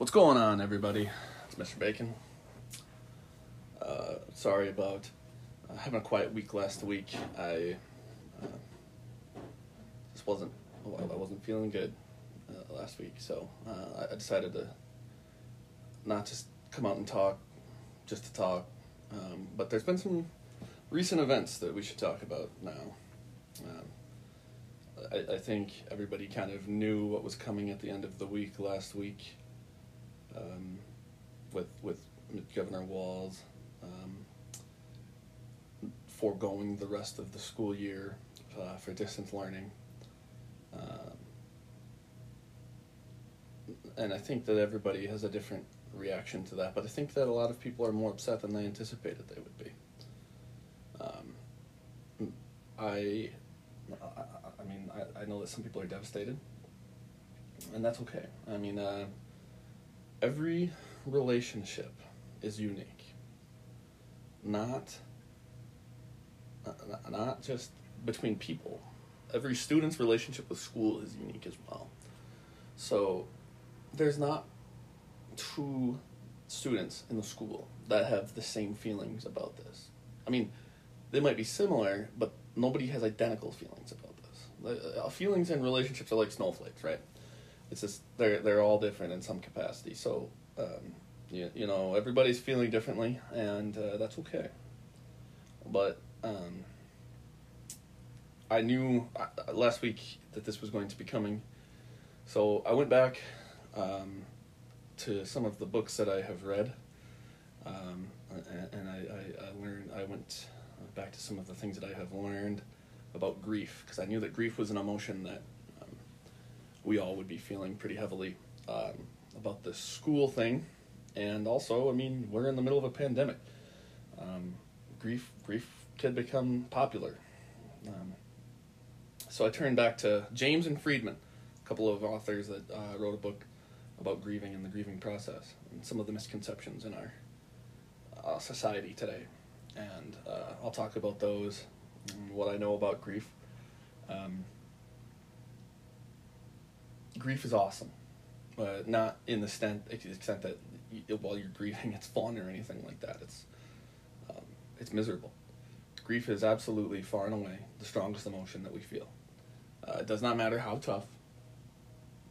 What's going on, everybody? It's Mr. Bacon. Uh, sorry about uh, having a quiet week last week. I uh, just wasn't I wasn't feeling good uh, last week, so uh, I decided to not just come out and talk, just to talk. Um, but there's been some recent events that we should talk about now. Um, I, I think everybody kind of knew what was coming at the end of the week last week um, with with Governor Walz um, foregoing the rest of the school year uh, for distance learning. Um, and I think that everybody has a different reaction to that, but I think that a lot of people are more upset than they anticipated they would be. Um, I, I, I mean, I, I know that some people are devastated, and that's okay. I mean, uh, every relationship is unique. Not not just between people. Every student's relationship with school is unique as well. So there's not two students in the school that have the same feelings about this. I mean, they might be similar, but nobody has identical feelings about this. Uh, feelings and relationships are like snowflakes, right? It's just they're they're all different in some capacity. So um, you, you know everybody's feeling differently, and uh, that's okay. But um, I knew uh, last week that this was going to be coming, so I went back um, to some of the books that I have read, um, and, and I, I, I learned I went back to some of the things that I have learned about grief because I knew that grief was an emotion that we all would be feeling pretty heavily um, about this school thing, and also, I mean, we're in the middle of a pandemic. Um, grief, grief could become popular. Um, so I turned back to James and Friedman, a couple of authors that uh, wrote a book about grieving and the grieving process and some of the misconceptions in our uh, society today. And uh, I'll talk about those, what I know about grief. Um, grief is awesome, but not in the extent, extent that you, while you're grieving it's fun or anything like that. It's um, it's miserable. Grief is absolutely far and away the strongest emotion that we feel. Uh, it does not matter how tough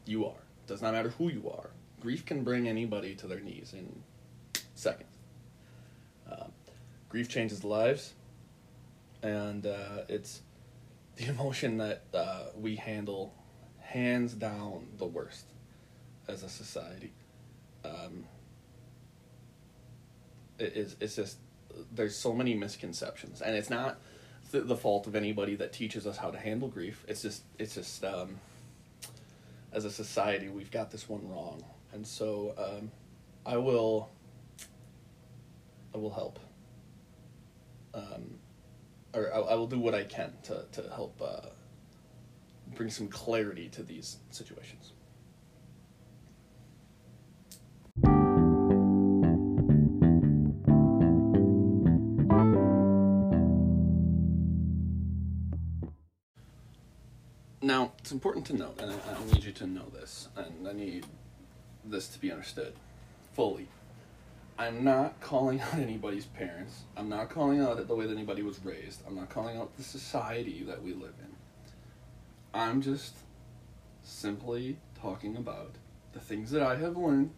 you are. It does not matter who you are. Grief can bring anybody to their knees in seconds. Uh, grief changes lives, and uh, it's the emotion that uh, we handle hands down the worst as a society. Um, it is it's just there's so many misconceptions, and it's not th- the fault of anybody that teaches us how to handle grief. It's just it's just um, as a society we've got this one wrong, and so um, I will I will help. Um, or I, I, will do what I can to to help. Uh, bring some clarity to these situations. Now, it's important to note, and I, I need you to know this, and I need this to be understood fully. I'm not calling out anybody's parents. I'm not calling out the way that anybody was raised. I'm not calling out the society that we live in. I'm just simply talking about the things that I have learned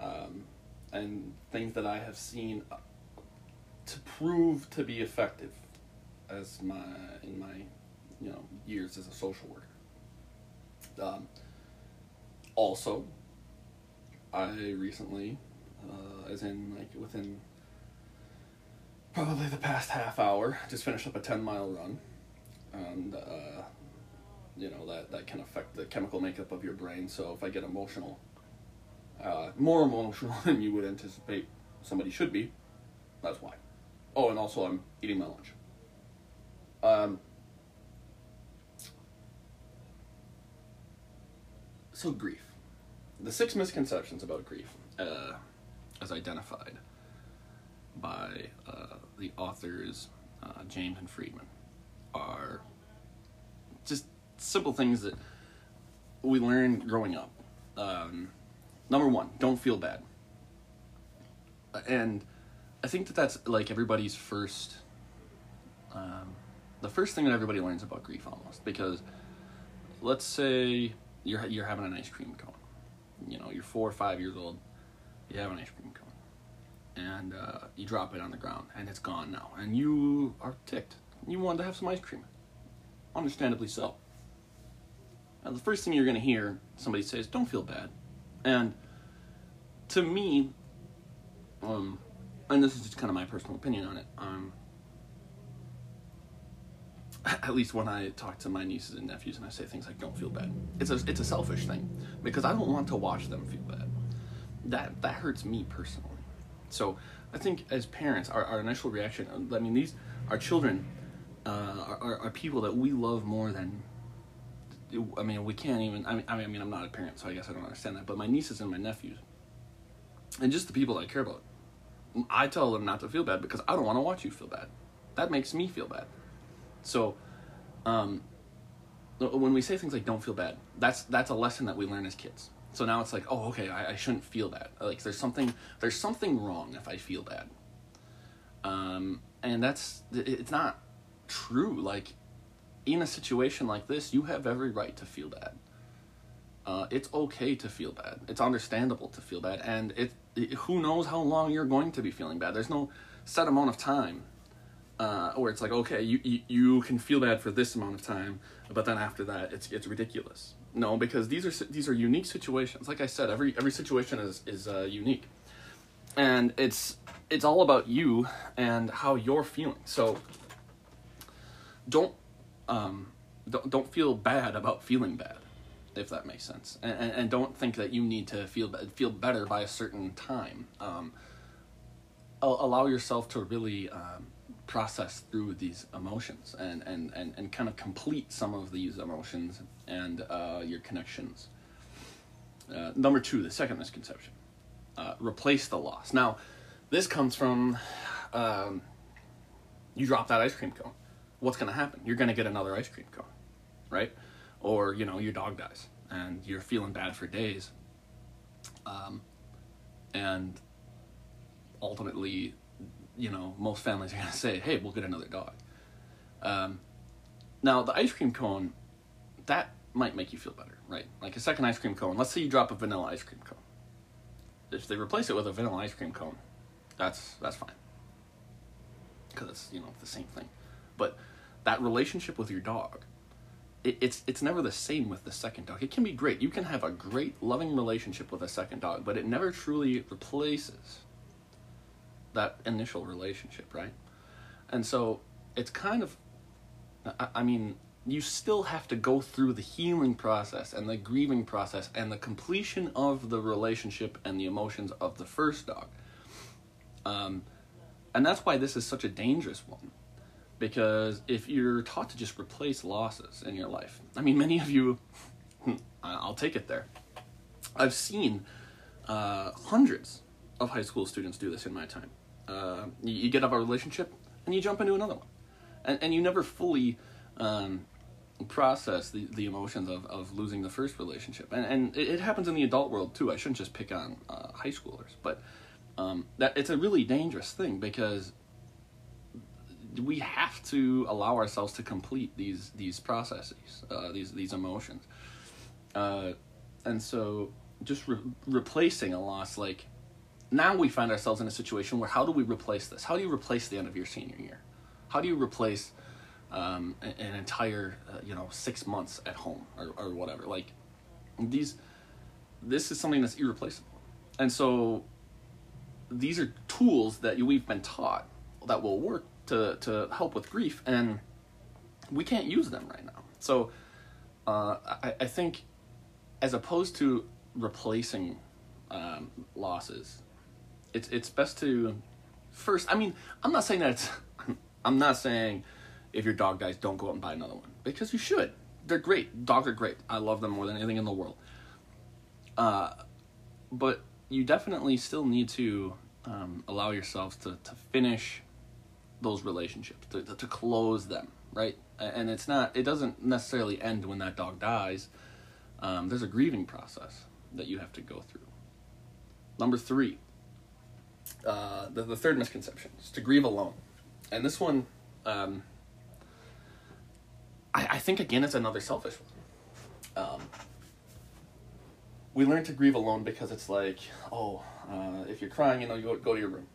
um, and things that I have seen to prove to be effective as my in my you know years as a social worker. Um, also, I recently, uh, as in like within probably the past half hour, just finished up a ten mile run, and uh, you know that that can affect the chemical makeup of your brain. So if I get emotional, uh, more emotional than you would anticipate somebody should be, that's why. Oh, and also I'm eating my lunch. Um, so grief, the six misconceptions about grief, uh, as identified by uh, the authors uh, James and Friedman, are just simple things that we learn growing up. Um, number one, don't feel bad. And I think that that's like everybody's first, um, the first thing that everybody learns about grief almost because let's say you're you're having an ice cream cone, you know, you're four or five years old, you have an ice cream cone, and uh, you drop it on the ground and it's gone now, and you are ticked. You wanted to have some ice cream, understandably so. And the first thing you're going to hear somebody say is, "Don't feel bad," and to me, um, and this is just kind of my personal opinion on it. Um, at least when I talk to my nieces and nephews and I say things like "Don't feel bad," it's a it's a selfish thing because I don't want to watch them feel bad. That that hurts me personally. So I think as parents, our, our initial reaction. I mean, these our children uh, are, are people that we love more than. I mean, we can't even. I mean, I mean, I'm not a parent, so I guess I don't understand that. But my nieces and my nephews, and just the people I care about, I tell them not to feel bad because I don't want to watch you feel bad. That makes me feel bad. So, um, when we say things like "don't feel bad," that's that's a lesson that we learn as kids. So now it's like, oh, okay, I, I shouldn't feel bad. Like there's something there's something wrong if I feel bad. Um, and that's it's not true. Like in a situation like this, you have every right to feel bad. Uh, it's okay to feel bad. It's understandable to feel bad, and it, it, who knows how long you're going to be feeling bad. There's no set amount of time uh, where it's like, okay, you, you you can feel bad for this amount of time, but then after that, it's it's ridiculous. No, because these are these are unique situations. Like I said, every every situation is is uh, unique, and it's it's all about you and how you're feeling. So don't um, don't don't feel bad about feeling bad if that makes sense. And, and, and, don't think that you need to feel feel better by a certain time. Um, allow yourself to really um, process through these emotions and, and, and, and kind of complete some of these emotions and uh, your connections. Uh, number two, the second misconception uh, replace the loss. Now, this comes from um, you drop that ice cream cone. What's going to happen? You're going to get another ice cream cone, right? or you know your dog dies and you're feeling bad for days. Um, and ultimately you know most families are going to say hey we'll get another dog. Um, now the ice cream cone that might make you feel better right? Like a second ice cream cone let's say you drop a vanilla ice cream cone. If they replace it with a vanilla ice cream cone that's that's fine. Because it's you know the same thing but that relationship with your dog it, it's it's never the same with the second dog. It can be great. You can have a great loving relationship with a second dog, but it never truly replaces that initial relationship, right? And so it's kind of I, I mean, you still have to go through the healing process and the grieving process and the completion of the relationship and the emotions of the first dog. Um, and that's why this is such a dangerous one because if you're taught to just replace losses in your life, I mean, many of you, I'll take it there. I've seen uh, hundreds of high school students do this in my time. Uh, you, get out of a relationship and you jump into another one, and, and you never fully um, process the, the emotions of, of losing the first relationship. And, and it, it happens in the adult world too. I shouldn't just pick on uh, high schoolers, but um, that it's a really dangerous thing because we have to allow ourselves to complete these these processes, uh, these these emotions, uh, and so just re- replacing a loss like now we find ourselves in a situation where how do we replace this? How do you replace the end of your senior year? How do you replace um, an, entire uh, you know six months at home or, or whatever? Like these, this is something that's irreplaceable, and so these are tools that we've been taught that will work to to help with grief, and we can't use them right now. So uh, I, I think, as opposed to replacing um, losses, it's it's best to first. I mean, I'm not saying that it's. I'm not saying if your dog dies, don't go out and buy another one because you should. They're great. Dogs are great. I love them more than anything in the world. Uh, but you definitely still need to um, allow yourselves to, to finish those relationships to, to close them right and it's not it doesn't necessarily end when that dog dies um, there's a grieving process that you have to go through Number three, uh, the, the third misconception is to grieve alone. And this one, um, I, I think again it's another selfish one. Um, we learn to grieve alone because it's like, oh, uh, if you're crying, you know, you go, go to your room.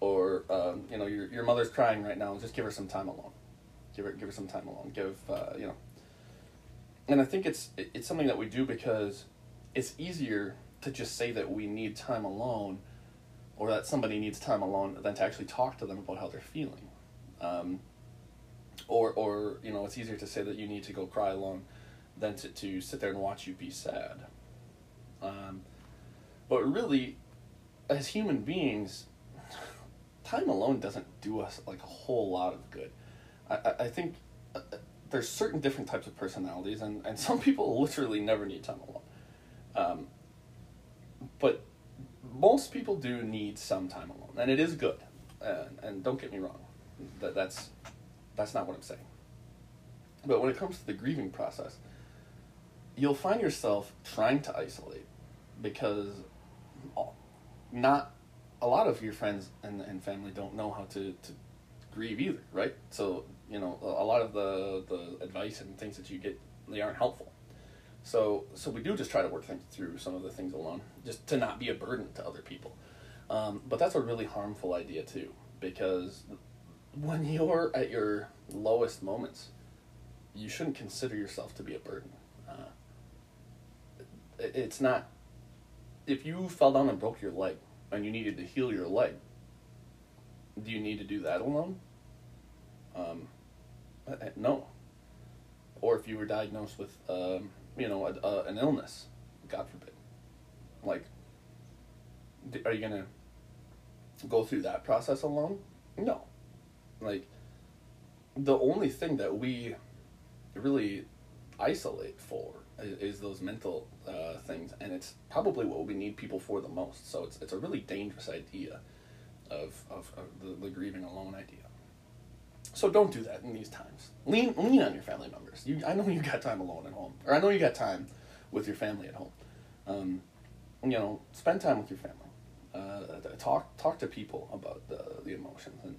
Or, um, you know, your, your mother's crying right now, just give her some time alone. Give her, give her some time alone. Give, uh, you know. And I think it's, it's something that we do because it's easier to just say that we need time alone or that somebody needs time alone than to actually talk to them about how they're feeling. Um, or, or, you know, it's easier to say that you need to go cry alone than to, to sit there and watch you be sad. Um, but really, as human beings, time alone doesn't do us like a whole lot of good. I, I, think uh, there's certain different types of personalities, and, and some people literally never need time alone. Um, but most people do need some time alone, and it is good. And, and don't get me wrong, that that's that's not what I'm saying. But when it comes to the grieving process, you'll find yourself trying to isolate because not a lot of your friends and, and family don't know how to, to grieve either, right? So, you know, a, lot of the, the advice and things that you get, they aren't helpful. So, so we do just try to work things through some of the things alone, just to not be a burden to other people. Um, but that's a really harmful idea too, because when you're at your lowest moments, you shouldn't consider yourself to be a burden. Uh, it, it's not if you fell down and broke your leg and you needed to heal your leg, do you need to do that alone? Um, no. Or if you were diagnosed with, um, you know, a, a, an illness, God forbid, like, are you gonna go through that process alone? No. Like, the only thing that we really isolate for is, those mental uh, things, and it's probably what we need people for the most. So it's it's a really dangerous idea of of, of the, the grieving alone idea. So don't do that in these times. Lean lean on your family members. You I know you got time alone at home, or I know you got time with your family at home. Um, you know, spend time with your family. Uh, talk talk to people about the the emotions, and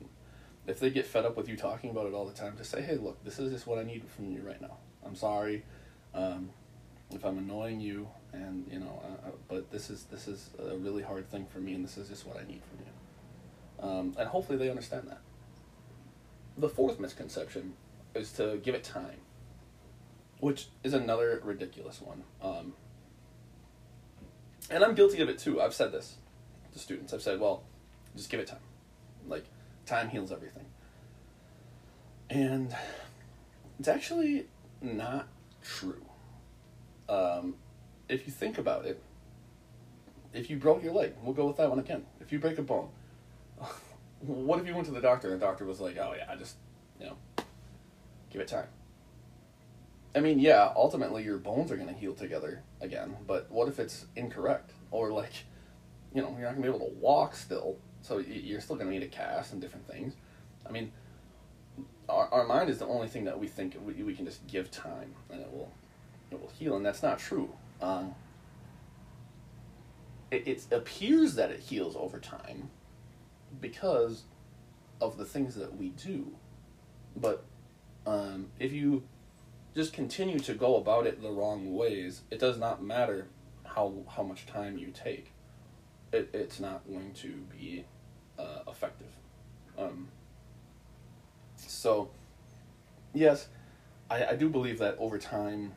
if they get fed up with you talking about it all the time, just say, hey, look, this is just what I need from you right now. I'm sorry. Um, if I'm annoying you, and you know, uh, uh, but this is this is a really hard thing for me, and this is just what I need from you. Um, and hopefully they understand that. The fourth misconception is to give it time, which is another ridiculous one. Um, and I'm guilty of it too. I've said this to students. I've said, well, just give it time. Like, time heals everything. And it's actually not true um, if you think about it, if you broke your leg, we'll go with that one again. If you break a bone, what if you went to the doctor and the doctor was like, "Oh yeah, I just, you know, give it time." I mean, yeah, ultimately your bones are going to heal together again, but what if it's incorrect or like, you know, you're not going to be able to walk still, so you're still going to need a cast and different things. I mean, our, our mind is the only thing that we think we, we can just give time and it will it will heal, and that's not true. Um, it, it appears that it heals over time because of the things that we do. But um, if you just continue to go about it the wrong ways, it does not matter how how much time you take. It, it's not going to be uh, effective. Um, so, yes, I, I do believe that over time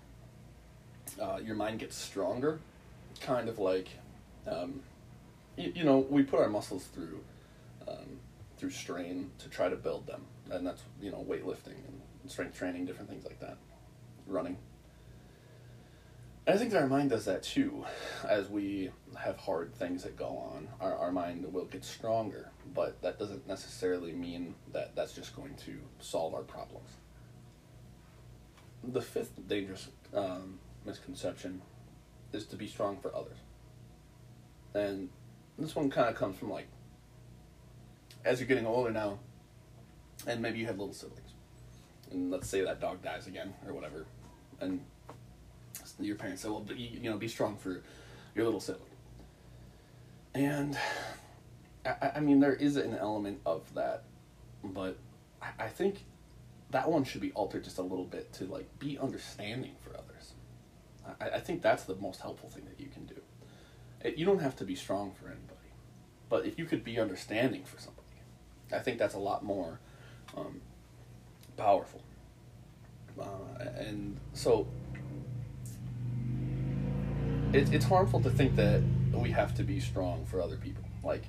uh, your mind gets stronger, kind of like, um, you, you, know, we put our muscles through um, through strain to try to build them, and that's you know weightlifting and strength training, different things like that, running. And I think that our mind does that too, as we have hard things that go on. Our, our mind will get stronger, but that doesn't necessarily mean that that's just going to solve our problems. The fifth dangerous um, misconception is to be strong for others. And this one kind of comes from like, as you're getting older now, and maybe you have little siblings, and let's say that dog dies again or whatever, and your parents say, well, you, know, be strong for your little sibling. And I, I mean, there is an element of that, but I think that one should be altered just a little bit to like be understanding for others. I, I think that's the most helpful thing that you can do. It, you don't have to be strong for anybody, but if you could be understanding for somebody, I think that's a lot more um, powerful. Uh, and so it, it's harmful to think that we have to be strong for other people. Like,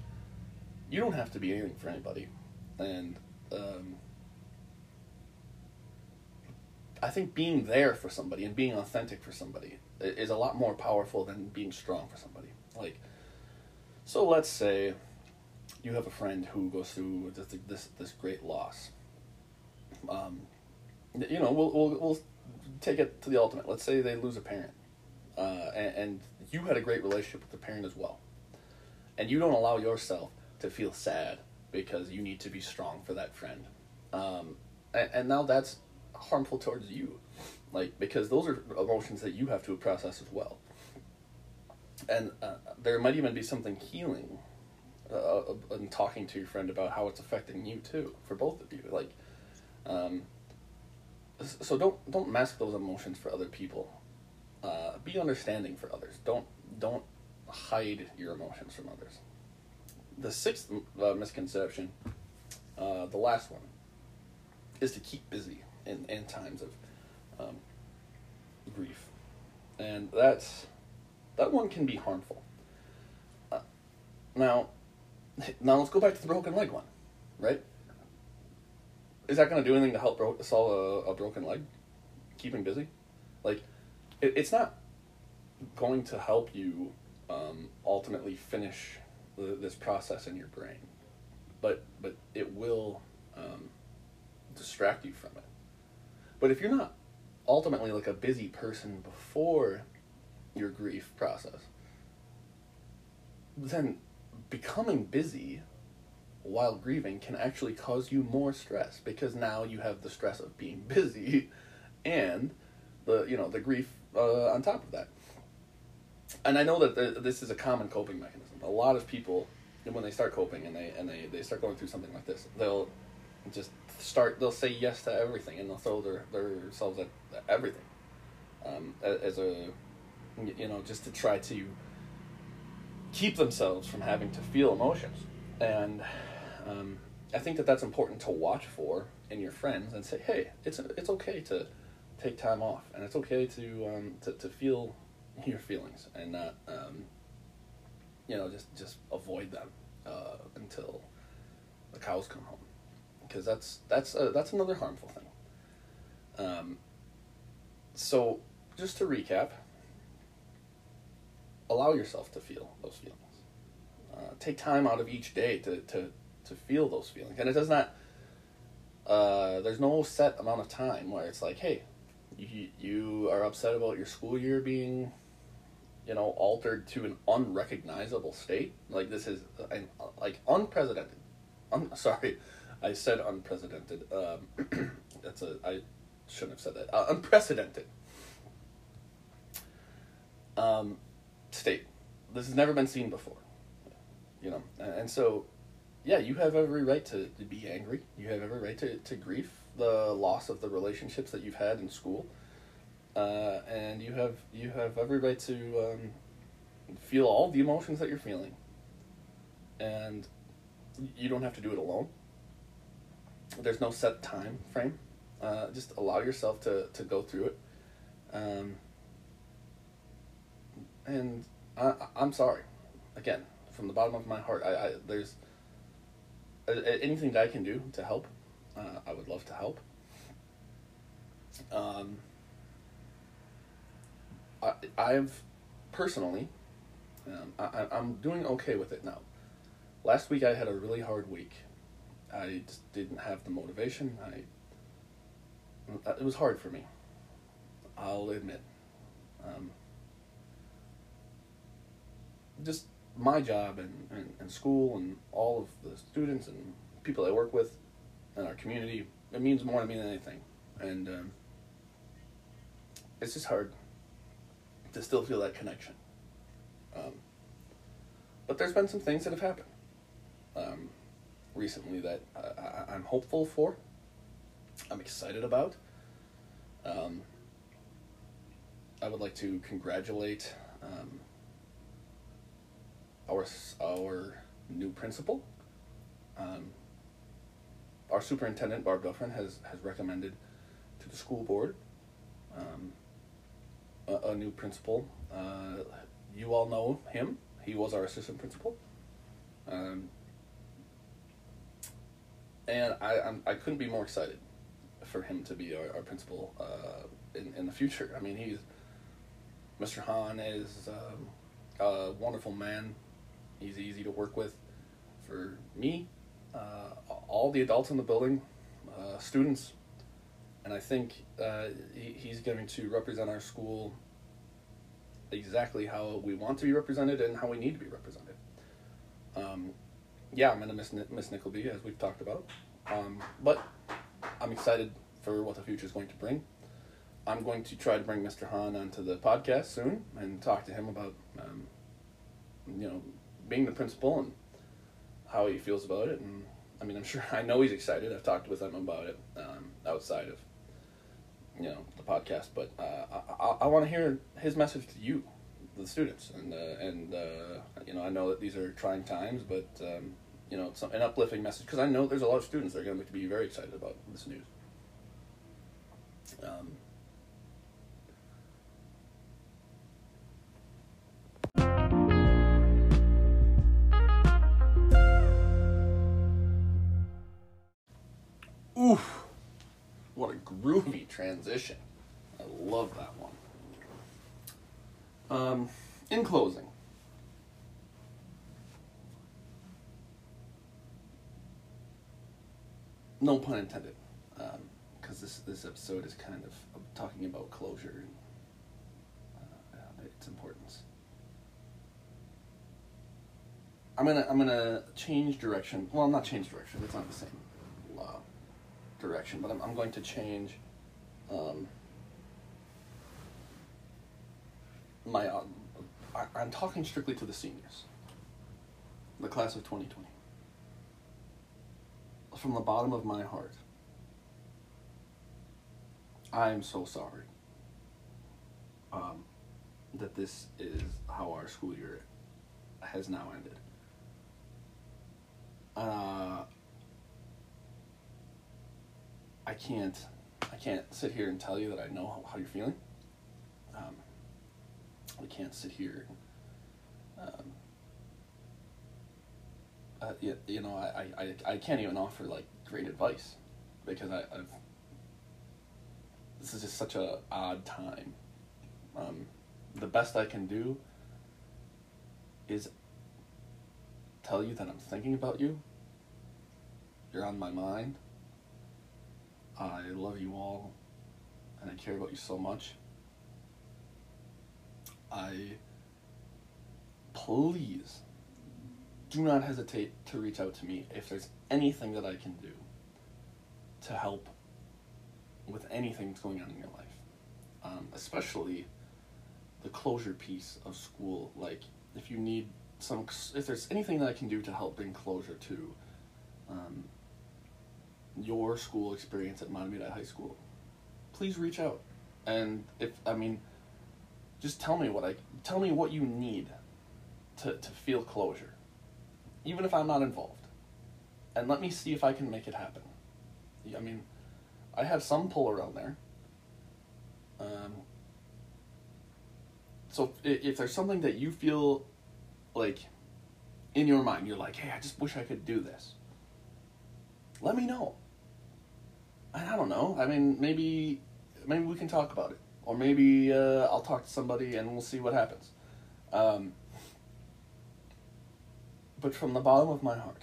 you don't have to be anything for anybody. And um, I think being there for somebody and being authentic for somebody is a lot more powerful than being strong for somebody. Like, so let's say you have a friend who goes through this this, this great loss. Um, you know, we'll, we'll we'll take it to the ultimate. Let's say they lose a parent, uh, and, and you had a great relationship with the parent as well, and you don't allow yourself to feel sad because you need to be strong for that friend, um, and, and now that's harmful towards you, like because those are emotions that you have to process as well, and uh, there might even be something healing uh, in talking to your friend about how it's affecting you too for both of you. Like um, so don't don't mask those emotions for other people. Uh, be understanding for others. Don't don't hide your emotions from others. The sixth uh, misconception uh, the last one is to keep busy in, in times of um, grief and that's that one can be harmful uh, now now let's go back to the broken leg one, right? Is that going to do anything to help bro- solve a, a broken leg? Keeping busy, like it, it's not going to help you um, ultimately finish the, this process in your brain, but but it will um, distract you from it. But if you're not ultimately like a busy person before your grief process, then becoming busy while grieving can actually cause you more stress because now you have the stress of being busy and the you know the grief uh, on top of that. And i know that the, this is a common coping mechanism. A lot of people when they start coping and they and they, they start going through something like this they'll just start they'll say yes to everything and they'll throw their themselves at everything um, as a you know just to try to keep themselves from having to feel emotions. And um, I think that that's important to watch for in your friends and say, hey, it's it's okay to take time off, and it's okay to um, to, to feel your feelings and not um, you know just just avoid them uh, until the cows come home, because that's that's uh, that's another harmful thing. Um, so just to recap, allow yourself to feel those feelings. Uh, take time out of each day to, to, to feel those feelings. And it does not, uh, there's no set amount of time where it's like, hey, you, you are upset about your school year being, you know, altered to an unrecognizable state. Like this is like unprecedented. Un, sorry, I said unprecedented. Um, that's a, I shouldn't have said that. Uh, unprecedented. Um, state. This has never been seen before. You know, and so, yeah, you have every right to, to be angry. You have every right to, to grief the loss of the relationships that you've had in school. Uh, and you have you have every right to um, feel all the emotions that you're feeling. And you don't have to do it alone. There's no set time frame. Uh, just allow yourself to, to go through it. Um, and I, I'm sorry. Again, from the bottom of my heart, I, I there's anything that I can do to help. Uh, I would love to help. Um, I, I've personally, um, I, I'm doing okay with it now. Last week I had a really hard week. I just didn't have the motivation. I it was hard for me. I'll admit. Um, just my job and, and, and school and all of the students and people I work with and our community, it means more to me than anything. And um, it's just hard to still feel that connection. Um, but there's been some things that have happened um, recently that I, I'm hopeful for. I'm excited about. Um, I would like to congratulate um, our our new principal. Um, our superintendent Barb Duffrin has has recommended to the school board um, a, a, new principal. Uh, you all know him. He was our assistant principal. Um, and I I'm, I couldn't be more excited for him to be our, our principal uh, in in the future. I mean, he's Mr. Hahn is um, a wonderful man. He's easy to work with. For me, uh, all the adults in the building, uh, students, and I think uh, he, he's going to represent our school exactly how we want to be represented and how we need to be represented. Um, yeah, I'm to miss Miss Nickleby as we've talked about, um, but I'm excited for what the future is going to bring. I'm going to try to bring Mr. Hahn onto the podcast soon and talk to him about, um, you know, being the principal and how he feels about it. And I mean, I'm sure I know he's excited. I've talked with him about it um, outside of, you know, the podcast. But uh, I, I, I want to hear his message to you, the students, and uh, and uh, you know, I know that these are trying times, but um, you know, it's an uplifting message because I know there's a lot of students that are going to be very excited about this news. Um, Oof. What a groovy transition. I love that one. Um, in closing, no pun intended, because um, this this episode is kind of talking about closure and uh, its importance. I'm gonna I'm gonna change direction. Well, not change direction. It's not the same direction, but I'm, I'm going to change um, my. Uh, I, I'm talking strictly to the seniors, the class of 2020. From the bottom of my heart, I am so sorry um, that this is how our school year has now ended. Uh, I can't I can't sit here and tell you that I know how, how you're feeling. I can't sit here. Um, uh, you, you know, I, I, I can't even offer like great advice because I, I've. This is just such a odd time. Um, the best I can do is tell you that I'm thinking about you. You're on my mind. I love you all, and I care about you so much. I please do not hesitate to reach out to me if there's anything that I can do to help with anything that's going on in your life, um, especially the closure piece of school. Like, if you need some, if there's anything that I can do to help bring closure to um, your school experience at Mahtomedi High School, please reach out. And if I mean, just tell me what I tell me what you need to to feel closure, even if I'm not involved, and let me see if I can make it happen. I mean, I have some pull around there. Um, so if, if there's something that you feel like in your mind, you're like, hey, I just wish I could do this. Let me know. I don't know. I mean, maybe maybe we can talk about it, or maybe uh, I'll talk to somebody and we'll see what happens. Um, but from the bottom of my heart,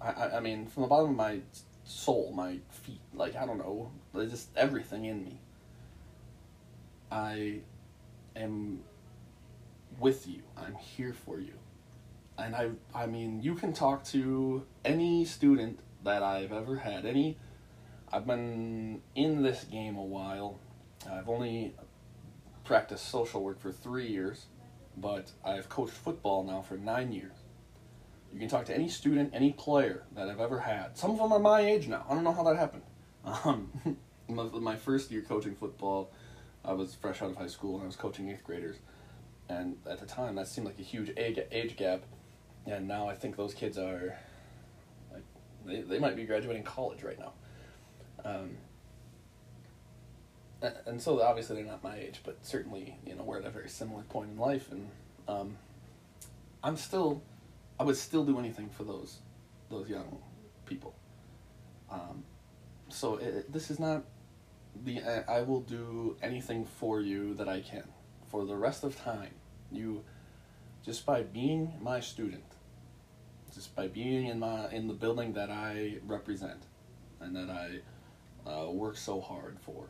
I, I, I mean, from the bottom of my soul, my feet, like I don't know, just everything in me. I am with you. I'm here for you. And I I mean, you can talk to any student that I've ever had, any I've been in this game a while. I've only practiced social work for three years, but I've coached football now for nine years. You can talk to any student, any player that I've ever had. Some of them are my age now. I don't know how that happened. Um, my, first year coaching football, I was fresh out of high school and I was coaching eighth graders. And at the time, that seemed like a huge age, age gap. And now I think those kids are, like, they, they might be graduating college right now. Um, and, so obviously they're not my age, but certainly, you know, we're at a very similar point in life. And um, I'm still, I would still do anything for those, those young people. Um, so it, this is not the I will do anything for you that I can for the rest of time. You just by being my student, just by being in my in the building that I represent and that I uh, work so hard for,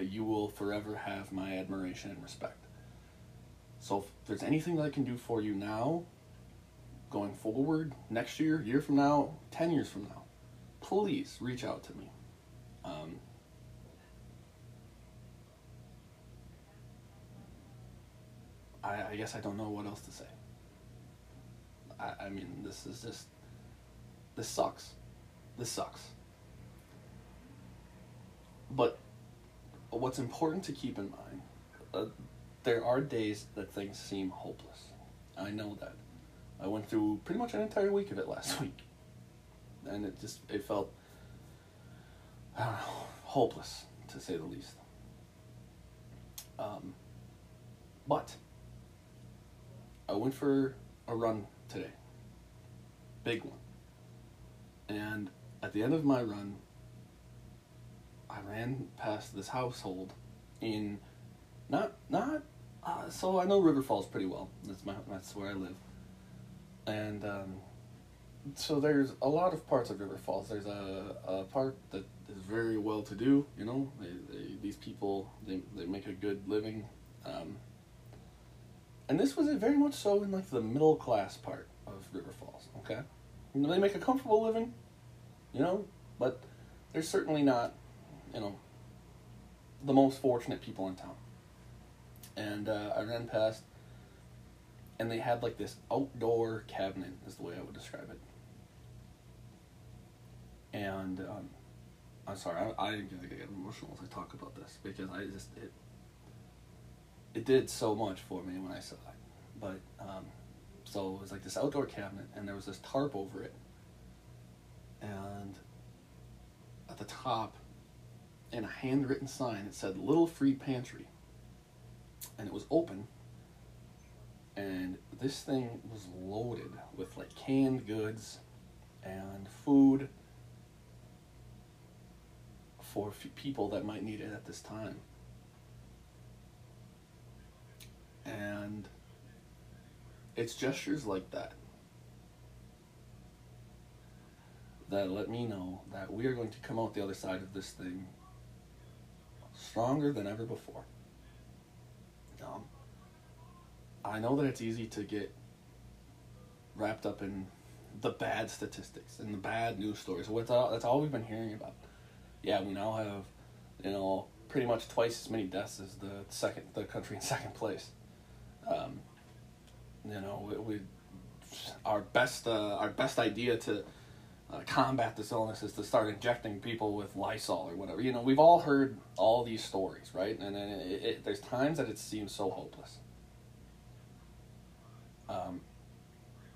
you will forever have my admiration and respect. So if there's anything that I can do for you now, going forward, next year, year from now, ten years from now, please reach out to me. Um, I, I guess I don't know what else to say. I, I mean, this is just. This sucks. This sucks. But what's important to keep in mind uh, there are days that things seem hopeless. I know that. I went through pretty much an entire week of it last week. And it just, it felt, I don't know, hopeless, to say the least. Um, but I went for a run today. Big one. And at the end of my run, I ran past this household in not not uh, so I know River Falls pretty well. That's my that's where I live. And um, so there's a lot of parts of River Falls. There's a, a part that is very well to do. You know, they, they, these people they they make a good living. Um, and this was very much so in like the middle class part of River Falls. Okay, they make a comfortable living, you know, but they're certainly not, you know, the most fortunate people in town. And uh, I ran past, and they had like this outdoor cabinet, is the way I would describe it. And um, I'm sorry, I, I get emotional as I talk about this because I just it it did so much for me when I saw it. But um, so it was like this outdoor cabinet, and there was this tarp over it, and at the top, in a handwritten sign, that said "Little Free Pantry," and it was open. And this thing was loaded with like canned goods and food for people that might need it at this time. And it's gestures like that that let me know that we are going to come out the other side of this thing stronger than ever before. Um, I know that it's easy to get wrapped up in the bad statistics and the bad news stories. What's all, that's all we've been hearing about. Yeah, we now have, you know, pretty much twice as many deaths as the second, the country in second place. Um, you know, we, we our best uh, our best idea to uh, combat this illness is to start injecting people with Lysol or whatever. You know, we've all heard all these stories, right? And, and it, it, there's times that it seems so hopeless. Um,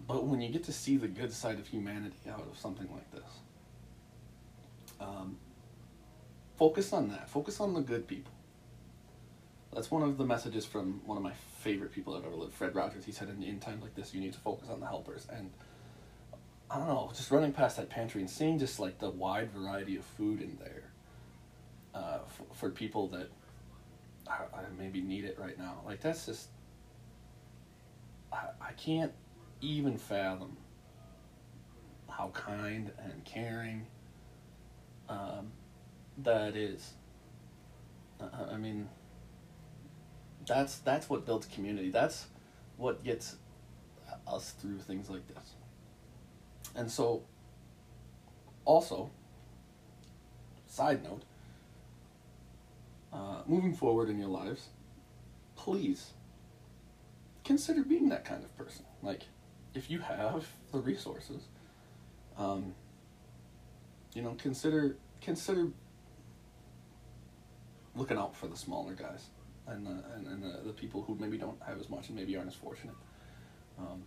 but when you get to see the good side of humanity out of something like this, um, focus on that. Focus on the good people. That's one of the messages from one of my favorite people that ever lived, Fred Rogers. He said, in, in times like this, you need to focus on the helpers. And I don't know, just running past that pantry and seeing just like the wide variety of food in there uh, f- for people that I, I maybe need it right now. Like, that's just, I, I can't even fathom how kind and caring um, that is. I mean, that's that's what builds community. That's what gets us through things like this. And so, also, side note, uh, moving forward in your lives, please consider being that kind of person. Like, if you have the resources, um, you know, consider consider looking out for the smaller guys and the, and, and the, the people who maybe don't have as much and maybe aren't as fortunate. Um,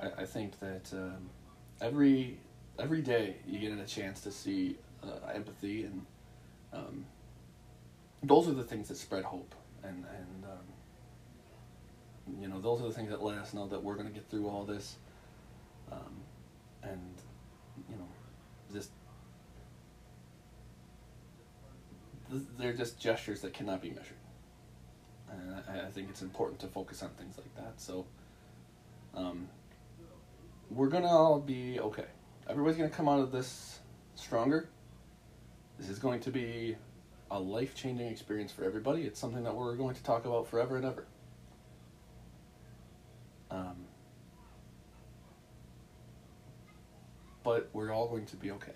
I, I think that um, every every day you get a chance to see uh, empathy and um, those are the things that spread hope and and um, you know those are the things that let us know that we're going to get through all this um, and you know just they're just gestures that cannot be measured. And I, I think it's important to focus on things like that. So um, we're gonna all be okay everybody's gonna come out of this stronger this is going to be a life changing experience for everybody. It's something that we're going to talk about forever and ever. Um, but we're all going to be okay.